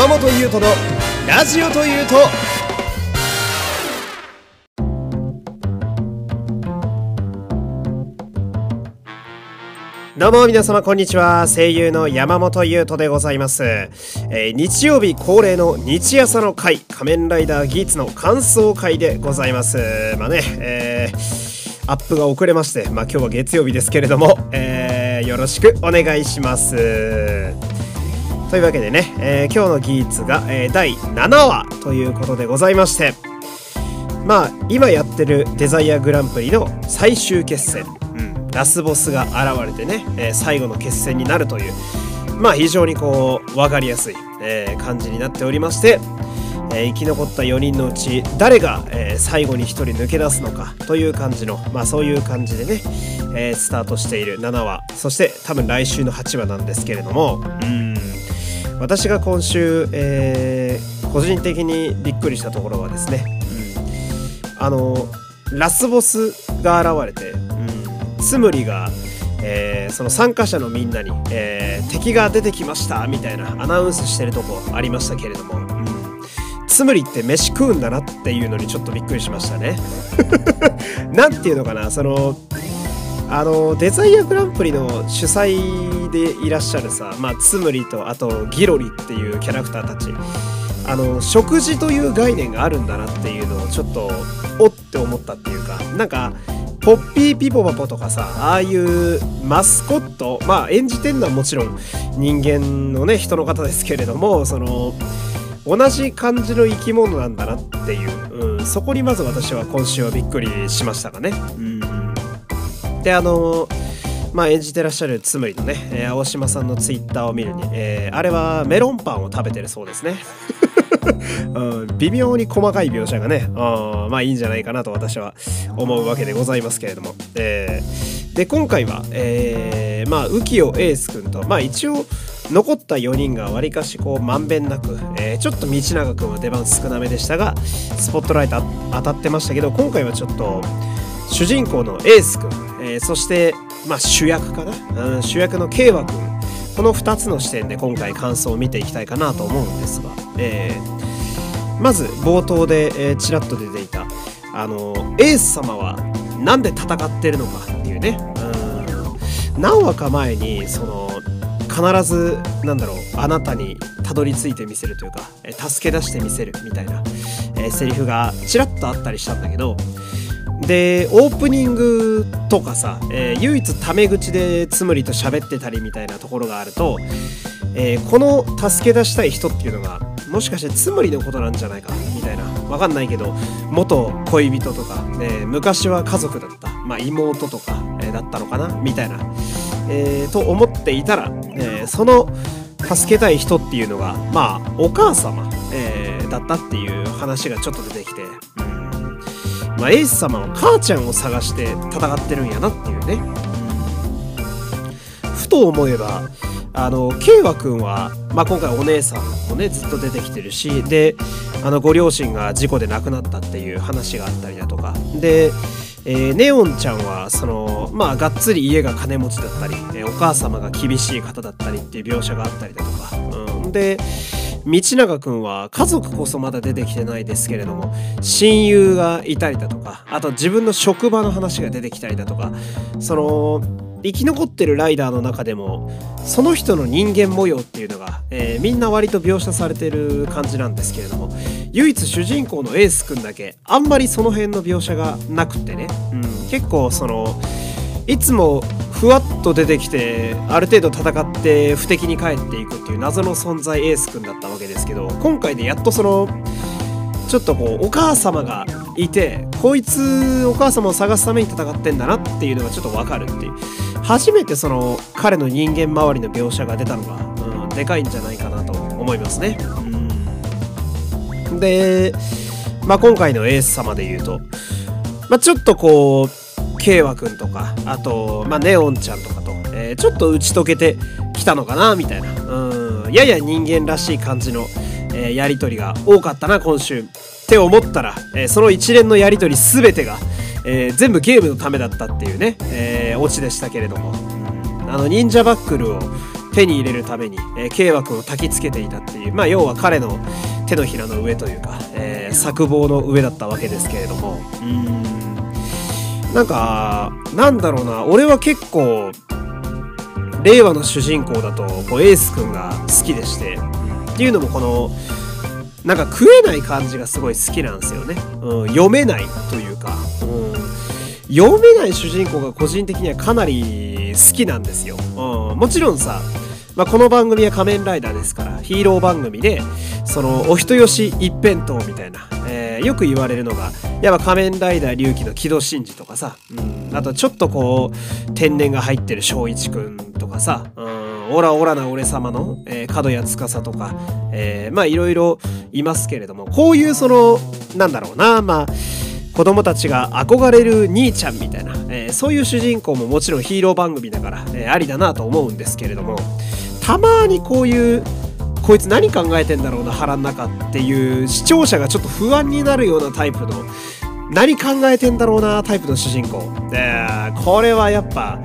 山本優斗のラジオというと。どうも皆様こんにちは。声優の山本優斗でございます、えー、日曜日恒例の日朝の会仮面ライダーギーツの感想会でございます。まあね、えー、アップが遅れまして、まあ、今日は月曜日ですけれども、えー、よろしくお願いします。というわけでね、えー、今日のギーツが、えー、第7話ということでございましてまあ今やってるデザイアグランプリの最終決戦うんラスボスが現れてね、えー、最後の決戦になるというまあ非常にこう分かりやすい、え、感じになっておりまして、え、生き残った4人のうち誰が、え、最後に1人抜け出すのかという感じのまあそういう感じでね、え、スタートしている7話そして多分来週の8話なんですけれどもうん。私が今週、えー、個人的にびっくりしたところはですね、うん、あのラスボスが現れてツムリが、えー、その参加者のみんなに、えー、敵が出てきましたみたいなアナウンスしてるとこありましたけれども、うん、ツムリって飯食うんだなっていうのにちょっとびっくりしましたね。なんていうのかなそのあのデザイアグランプリの主催でいらっしゃるさ、まあ、ツムリとあとギロリっていうキャラクターたちあの食事という概念があるんだなっていうのをちょっとおって思ったっていうかなんかポッピーピポパポとかさああいうマスコットまあ演じてんのはもちろん人間のね人の方ですけれどもその同じ感じの生き物なんだなっていう、うん、そこにまず私は今週はびっくりしましたがね。うん、であのまあ演じてらっしゃるつむりのね、えー、青島さんのツイッターを見るに、えー、あれはメロンパンを食べてるそうですね。うん、微妙に細かい描写がね、あまあいいんじゃないかなと私は思うわけでございますけれども。えー、で、今回は、えー、まあ、浮世エース君と、まあ一応、残った4人がわりかしこうまんべんなく、えー、ちょっと道永君は出番少なめでしたがスポットライト当たってましたけど今回はちょっと主人公のエース君、えー、そして、まあ、主役かな、うん、主役の慶和君。この2つの視点で今回感想を見ていきたいかなと思うんですが、えー、まず冒頭で、えー、ちらっと出ていたあのエース様は何で戦ってるのかっていうね。うん。何話か前にその必ずなんだろうあなたにたどり着いてみせるというか、え助け出してみせるみたいな、えー、セリフがちらっとあったりしたんだけどでオープニングとかさ、えー、唯一タメ口でつむりと喋ってたりみたいなところがあると、えー、この助け出したい人っていうのがもしかしてつむりのことなんじゃないかみたいな。わかんないけど元恋人とか、ね、昔は家族だった、まあ、妹とか、え、だったのかなみたいな、え、と思っていたら、え、その助けたい人っていうのがまあお母様、えー、だったっていう話がちょっと出てきて、まあ、エース様は母ちゃんを探して戦ってるんやなっていうね、ふと思えばあの慶和くんは、まあ、今回お姉さんもねずっと出てきてるしであのご両親が事故で亡くなったっていう話があったりだとか。で、えー、ネオンちゃんはそのまあがっつり家が金持ちだったり、え、お母様が厳しい方だったりっていう描写があったりだとか、うん、で道永くんは家族こそまだ出てきてないですけれども親友がいたりだとかあと自分の職場の話が出てきたりだとかその生き残ってるライダーの中でもその人の人間模様っていうのが、えー、みんな割と描写されてる感じなんですけれども唯一主人公のエースくんだけあんまりその辺の描写がなくってね、うん、結構そのいつもふわっと出てきてある程度戦って不敵に帰っていくっていう謎の存在エースくんだったわけですけど今回でやっとそのちょっとこうお母様がいてこいつお母様を探すために戦ってんだなっていうのがちょっとわかるっていう初めてその彼の人間周りの描写が出たのが、うん、でかいんじゃないかなと思いますね。うん、で、まあ、今回のエース様で言うと、まあ、ちょっとこう慶和くんとかあと、まあ、ネオンちゃんとかと、えー、ちょっと打ち解けてきたのかなみたいな、うん、やや人間らしい感じの、えー、やり取りが多かったな今週。って思ったら、えー、その一連のやり取り全てがえー、全部ゲームのためだったっていうね、えー、オチでしたけれども、あの忍者バックルを手に入れるために、えー、慶和君を焚きつけていたっていうまあ要は彼の手のひらの上というか、えー、作望の上だったわけですけれども。うん。なんかなんだろうな。俺は結構令和の主人公だとこうエース君が好きでして。っていうのもこのなんか食えない感じがすごい好きなんですよね、うん、読めないというか、うん、読めない主人公が個人的にはかなり好きなんですよ、うん、もちろんさまあ、この番組は仮面ライダーですからヒーロー番組でそのお人よし一辺倒みたいな、え、よく言われるのがやっぱ仮面ライダー龍騎の木戸真治とかさ、うん、あとちょっとこう天然が入ってる正一くんとかさ、うん、オラオラな俺様の、えー、角谷司とか、えー、まあいろいろいますけれどもこういうそのなんだろうなまあ子供たちが憧れる兄ちゃんみたいな、えー、そういう主人公ももちろんヒーロー番組だから、えー、ありだなと思うんですけれどもたまにこういうこいつ何考えてんだろうな腹の中っていう視聴者がちょっと不安になるようなタイプの何考えてんだろうなタイプの主人公。でこれはやっぱ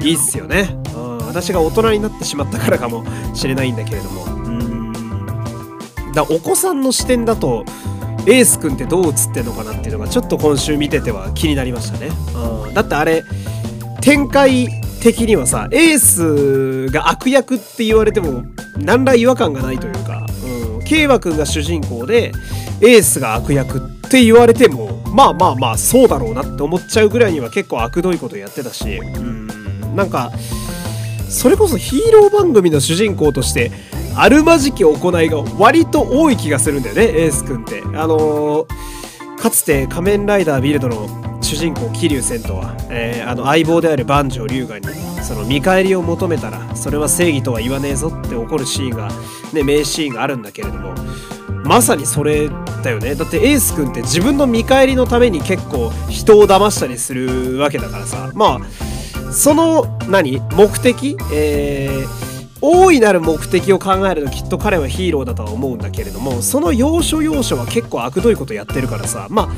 いいっすよね、うん、私が大人になってしまったからかもしれないんだけれども。うん。だお子さんの視点だとエース君ってどう映ってんのかなっていうのがちょっと今週見てては気になりましたね、うん、だってあれ展開的にはさエースが悪役って言われても何ら違和感がないというか、うん、慶和君が主人公でエースが悪役って言われてもまあまあまあそうだろうなって思っちゃうぐらいには結構悪どいことやってたし、うん、なんかそれこそヒーロー番組の主人公としてあるまじき行いが割と多い気がするんだよねエース君って。あのー、かつて仮面ライダービルドの主人公桐生千とは、えー、あの相棒である万丈龍河にその見返りを求めたらそれは正義とは言わねえぞって怒るシーンが、ね、名シーンがあるんだけれどもまさにそれだよね。だってエース君って自分の見返りのために結構人を騙したりするわけだからさ。まあその何？目的？えー大いなる目的を考えるときっと彼はヒーローだとは思うんだけれどもその要所要所は結構悪どいことやってるからさま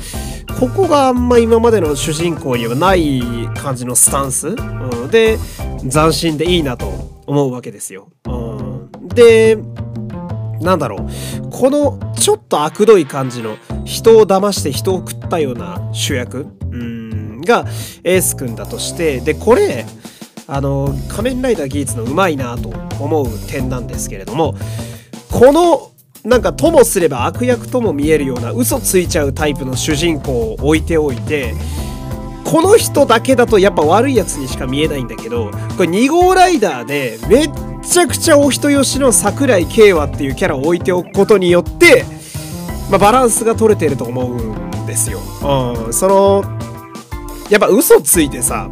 あここがあんま今までの主人公にはない感じのスタンス、うん、で斬新でいいなと思うわけですよ。うん、でなんだろう。このちょっと悪どい感じの人を騙して人を食ったような主役？うん。がエース君だとしてでこれあの仮面ライダーギーツのうまいなと思う点なんですけれどもこのなんかともすれば悪役とも見えるような嘘ついちゃうタイプの主人公を置いておいてこの人だけだとやっぱ悪いやつにしか見えないんだけどこれ2号ライダーでめっちゃくちゃお人よしの桜井慶和っていうキャラを置いておくことによって、まあ、バランスが取れてると思うんですよ。うん、そのやっぱ嘘ついてさ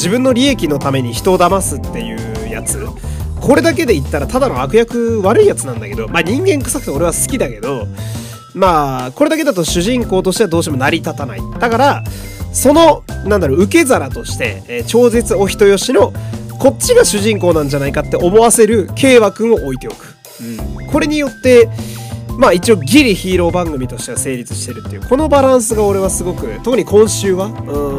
自分の利益のために人を騙すっていうやつ。これだけで言ったらただの悪役悪いやつなんだけどまあ人間臭くて俺は好きだけどまあこれだけだと主人公としてはどうしても成り立たない。だからそのなんだろう受け皿として、えー、超絶お人よしのこっちが主人公なんじゃないかって思わせる慶和くんを置いておく、うん、これによってまあ一応ギリヒーロー番組としては成立してるっていうこのバランスが俺はすごく特に今週はうん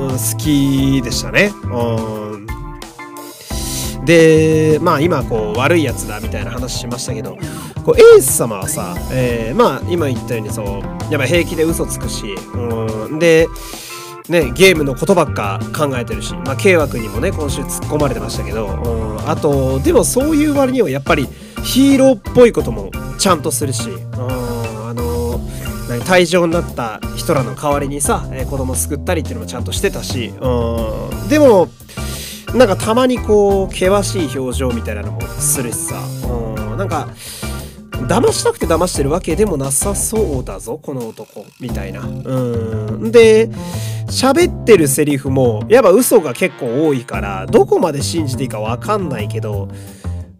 好きでしたね。うん。でまあ今こう悪いやつだみたいな話しましたけどこうエース様はさ、えー、まあ今言ったようにそうやっぱ平気で嘘つくしうん。でね、ゲームのことばっか考えてるし、まあ、慶和君にもね、今週突っ込まれてましたけど、うん、あと、でもそういう割にはやっぱりヒーローっぽいこともちゃんとするし、うん、あの退場になった人らの代わりにさ、えー、子供救ったりっていうのもちゃんとしてたし、うん、でもなんかたまにこう険しい表情みたいなのもするしさ、うん、なんか騙したくて騙してるわけでもなさそうだぞこの男みたいな。うんで喋ってるセリフもやっぱ嘘が結構多いからどこまで信じていいか分かんないけど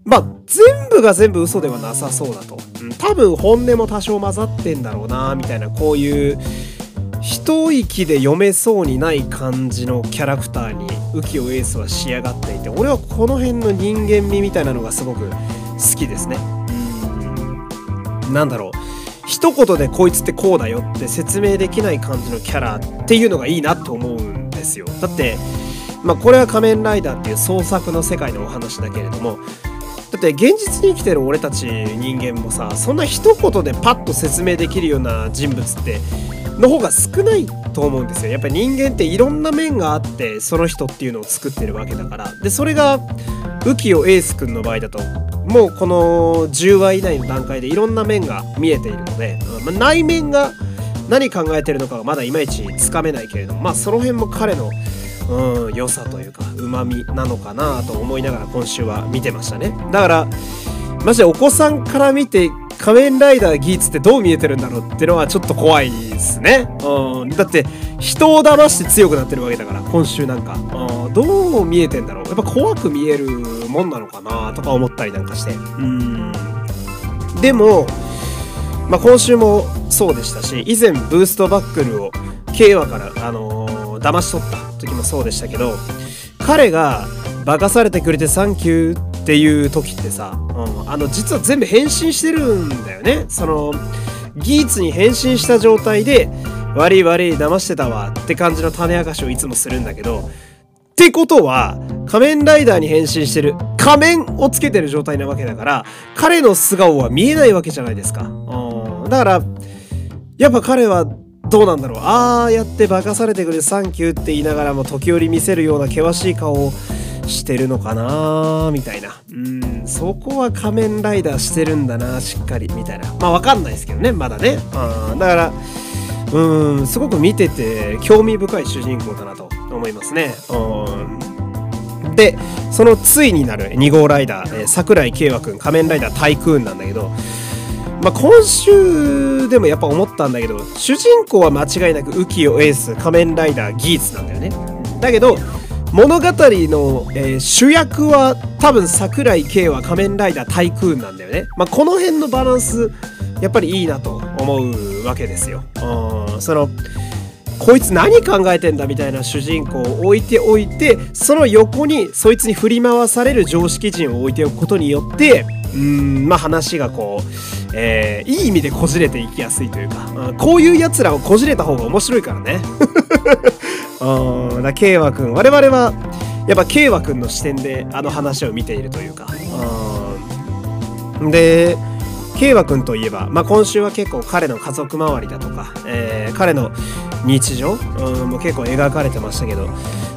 まあ全部が全部嘘ではなさそうだと、うん、多分本音も多少混ざってんだろうなみたいなこういう一息で読めそうにない感じのキャラクターに浮世エースは仕上がっていて俺はこの辺の人間味みたいなのがすごく好きですね。うん。なんだろう。一言でこいつってこうだよって説明できない感じのキャラっていうのがいいなと思うんですよ。だってまあこれは仮面ライダーっていう創作の世界のお話だけれどもだって現実に生きてる俺たち人間もさそんな一言でパッと説明できるような人物っての方が少ないと思うんですよ。やっぱり人間っていろんな面があってその人っていうのを作ってるわけだから。でそれが浮世エース君の場合だともうこの10話以内の段階でいろんな面が見えているので、まあ、内面が何考えてるのかがまだいまいちつかめないけれどもまあその辺も彼のうん良さというかうまみなのかなと思いながら今週は見てましたね。だからマジでお子さんから見て仮面ライダーギーツってどう見えてるんだろうってのはちょっと怖いですね。うん。だって人を騙して強くなってるわけだから、今週なんか。うん。どう見えてんだろうやっぱ怖く見えるもんなのかなとか思ったりなんかして。うん。でも、まあ、今週もそうでしたし、以前ブーストバックルを慶和から、あのー、騙し取った時もそうでしたけど、彼が化かされてくれてサンキューってていう時ってさ、うん、あの実は全部変身してるんだよね。そのギーツに変身した状態で悪い悪い騙してたわって感じの種明かしをいつもするんだけどってことは仮面ライダーに変身してる仮面をつけてる状態なわけだから彼の素顔は見えないわけじゃないですか、うん、だからやっぱ彼はどうなんだろう。ああやって化かされてくるサンキューって言いながらも時折見せるような険しい顔をしてるのかなみたいな。うんそこは仮面ライダーしてるんだなしっかりみたいな。まあわかんないですけどねまだね。うんだからうんすごく見てて興味深い主人公だなと思いますね。うん。でそのついになる2号ライダー、えー、桜井慶和くん仮面ライダータイクーンなんだけどまあ、今週でもやっぱ思ったんだけど主人公は間違いなく浮世エース仮面ライダーギーツなんだよね。だけど物語の、えー、主役は多分桜井慶は仮面ライダータイクーンなんだよね。まあ、この辺のバランスやっぱりいいなと思うわけですよ。うん、そのこいつ何考えてんだみたいな主人公を置いておいてその横にそいつに振り回される常識人を置いておくことによってうんまあ話がこう、えー、いい意味でこじれていきやすいというか、うん、こういうやつらをこじれた方が面白いからね。うん、だ慶和くん我々はやっぱ慶和くんの視点であの話を見ているというか。うん。で慶和くんといえば、まあ、今週は結構彼の家族周りだとか、えー、彼の日常、うん、も結構描かれてましたけど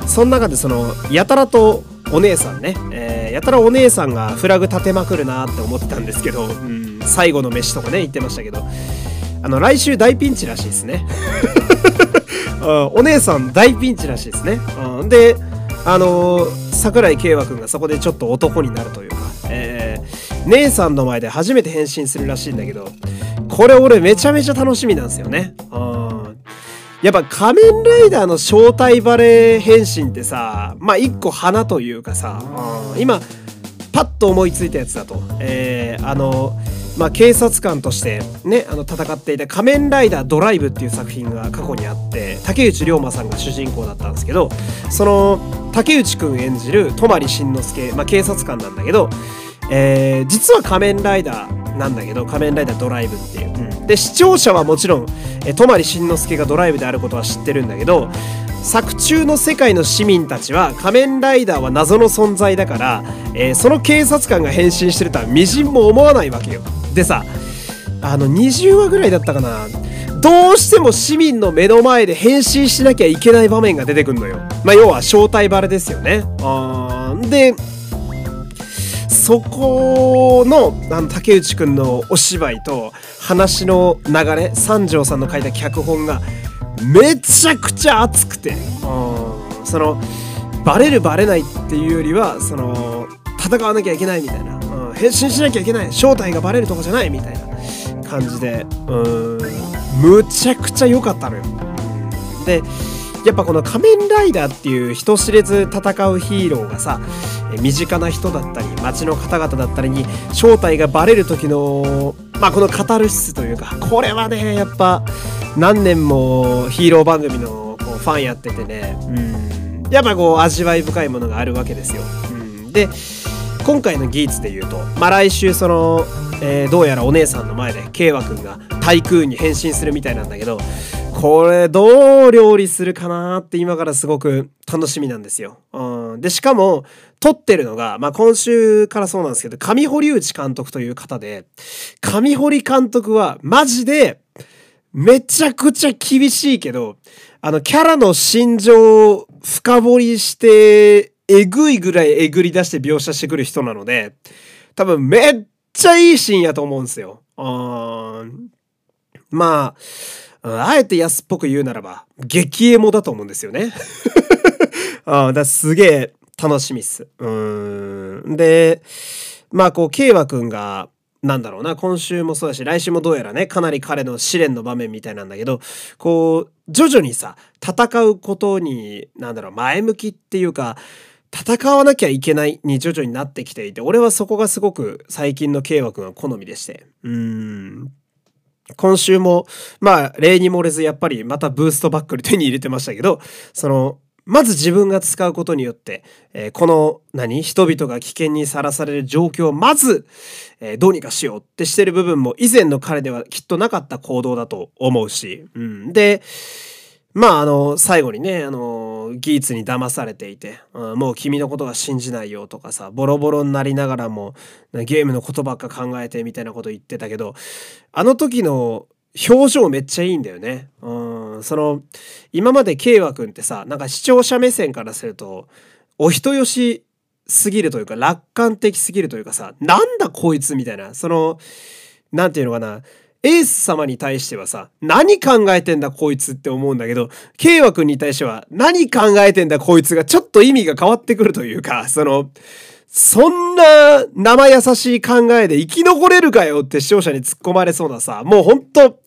その中でそのやたらとお姉さんね、えー、やたらお姉さんがフラグ立てまくるなって思ってたんですけど、うん、最後の飯とかね言ってましたけどあの来週大ピンチらしいですねうん、お姉さん大ピンチらしいですね。うん、で、あのー、桜井慶和くんがそこでちょっと男になるというか、えー、姉さんの前で初めて変身するらしいんだけど、これ俺めちゃめちゃ楽しみなんですよね。うん、やっぱ仮面ライダーの正体バレー変身ってさ、まあ一個花というかさ、うん、今、パッと思いついたやつだと、えー、あのまあ、警察官としてねあの戦っていた「仮面ライダードライブ」っていう作品が過去にあって竹内涼真さんが主人公だったんですけどその竹内くん演じる泊慎之介、まあ、警察官なんだけど、えー、実は仮面ライダーなんだけど仮面ライダードライブっていう、で視聴者はもちろん泊慎之介がドライブであることは知ってるんだけど作中の世界の市民たちは仮面ライダーは謎の存在だから、えー、その警察官が変身してるとはみじんも思わないわけよ。でさあの20話ぐらいだったかなどうしても市民の目の前で変身しなきゃいけない場面が出てくんのよ。まあ、要は正体バレですよね。あで、そこのあの竹内くんのお芝居と話の流れ、三条さんの書いた脚本がめちゃくちゃ熱くて、その、バレるバレないっていうよりは、その、戦わなきゃいけないみたいな。変身しなきゃいけない。正体がバレるとかじゃないみたいな。感じで。うん。むちゃくちゃ良かったのよ。でやっぱこの仮面ライダーっていう人知れず戦うヒーローがさ身近な人だったり街の方々だったりに正体がバレる時のまあこのカタルシスというかこれはねやっぱ何年もヒーロー番組のこうファンやっててねうんやっぱこう味わい深いものがあるわけですよ。うん、で今回のギーツで言うと、まあ、来週その、えー、どうやらお姉さんの前で慶和くんが対空に変身するみたいなんだけどこれどう料理するかなって今からすごく楽しみなんですよ。うん、で、しかも、撮ってるのが、まあ、今週からそうなんですけど、上堀内監督という方で、上堀監督はマジで、めちゃくちゃ厳しいけど、あの、キャラの心情を深掘りして、えぐいぐらいえぐり出して描写してくる人なので、多分めっちゃいいシーンやと思うんですよ。うん。まあ、あえて安っぽく言うならば、激エモだと思うんですよね。あだすげえ楽しみっす。うん。で、まあこう、慶和くんが、なんだろうな、今週もそうだし、来週もどうやらね、かなり彼の試練の場面みたいなんだけど、こう、徐々にさ、戦うことに、なんだろう、前向きっていうか、戦わなきゃいけないに徐々になってきていて、俺はそこがすごく最近の慶和くんは好みでして。うん。今週も、まあ、例に漏れずやっぱりまたブーストバックル手に入れてましたけど、その、まず自分が使うことによって、えー、この何人々が危険にさらされる状況をまず、えー、どうにかしようってしてる部分も以前の彼ではきっとなかった行動だと思うし、うん、でまああの最後にねあのギーツに騙されていて、うん、もう君のことは信じないよとかさボロボロになりながらもゲームのことばっか考えてみたいなこと言ってたけどあの時の表情めっちゃいいんだよね。うん、その、今まで慶和くんってさ、なんか視聴者目線からすると、お人よしすぎるというか、楽観的すぎるというかさ、なんだこいつみたいな、その、なんていうのかな、エース様に対してはさ、何考えてんだこいつって思うんだけど、慶和くんに対しては、何考えてんだこいつがちょっと意味が変わってくるというか、その、そんな生優しい考えで生き残れるかよって視聴者に突っ込まれそうなさ、もうほんと、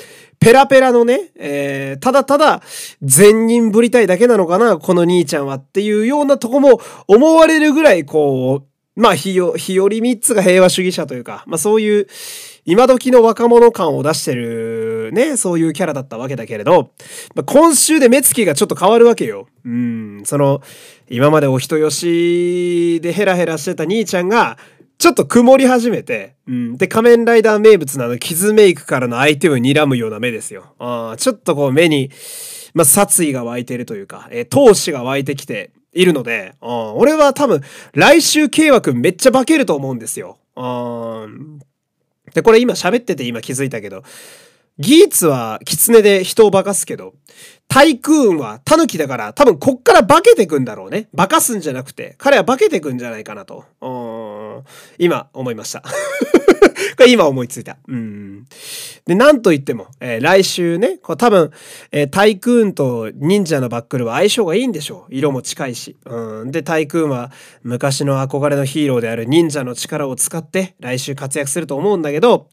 ペラペラのね、えー、ただただ善人ぶりたいだけなのかな、この兄ちゃんはっていうようなとこも思われるぐらい、こう、まあ、日よ、日和三つが平和主義者というか、まあそういう、今時の若者感を出してるね、そういうキャラだったわけだけれど、まあ、今週で目つきがちょっと変わるわけよ。うん、その、今までお人よしでヘラヘラしてた兄ちゃんが、ちょっと曇り始めて、うん。で、仮面ライダー名物なの、傷メイクからの相手を睨むような目ですよ。あちょっとこう目に、まあ、殺意が湧いてるというか、えー、闘志が湧いてきているので、俺は多分、来週、慶和くんめっちゃ化けると思うんですよ。で、これ今喋ってて今気づいたけど、ギーツは狐で人を化かすけど、タイクーンはタヌキだから多分こっから化けてくんだろうね。化かすんじゃなくて、彼は化けてくんじゃないかなと。今思いました。これ今思いついた。うん。で、なんと言っても、えー、来週ね、こう多分、えー、タイクーンと忍者のバックルは相性がいいんでしょう。色も近いし。うん。で、タイクーンは昔の憧れのヒーローである忍者の力を使って来週活躍すると思うんだけど、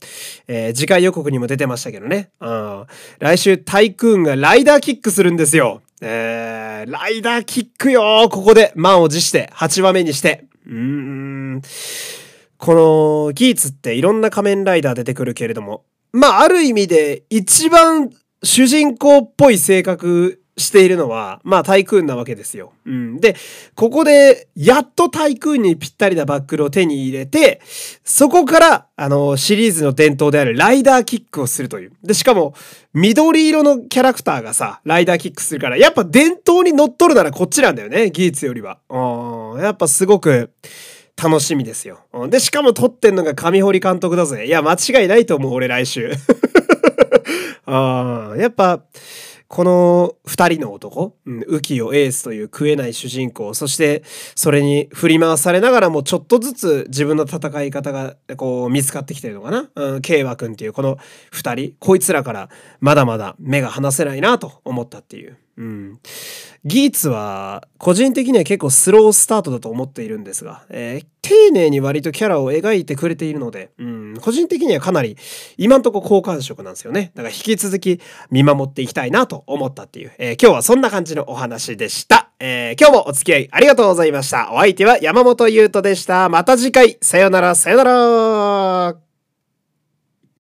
えー、次回予告にも出てましたけどね。うん。来週タイクーンがライダーキックするんですよ。えー、ライダーキックよここで満を持して8話目にして。うーこのギーツっていろんな仮面ライダー出てくるけれども、まあある意味で一番主人公っぽい性格しているのは、まあタイクーンなわけですよ。うん。で、ここで、やっとタイクーンにぴったりなバックルを手に入れて、そこから、あの、シリーズの伝統であるライダーキックをするという。で、しかも、緑色のキャラクターがさ、ライダーキックするから、やっぱ伝統に乗っ取るならこっちなんだよね、ギーツよりは。うん。やっぱすごく、楽しみですよ。で、しかも撮ってんのが上堀監督だぜ。いや、間違いないと思う、俺来週。あやっぱ、この二人の男、うん、浮世エースという食えない主人公、そしてそれに振り回されながらもちょっとずつ自分の戦い方がこう見つかってきてるのかな。うん、慶和くんっていうこの二人、こいつらからまだまだ目が離せないなと思ったっていう。うん。ギーツは個人的には結構スロースタートだと思っているんですが、えー、丁寧に割とキャラを描いてくれているので、うん、個人的にはかなり今んとこ好感触なんですよね。だから引き続き見守っていきたいなと思ったっていう、えー、今日はそんな感じのお話でした。えー、今日もお付き合いありがとうございました。お相手は山本優斗でした。また次回、さよなら、さよなら。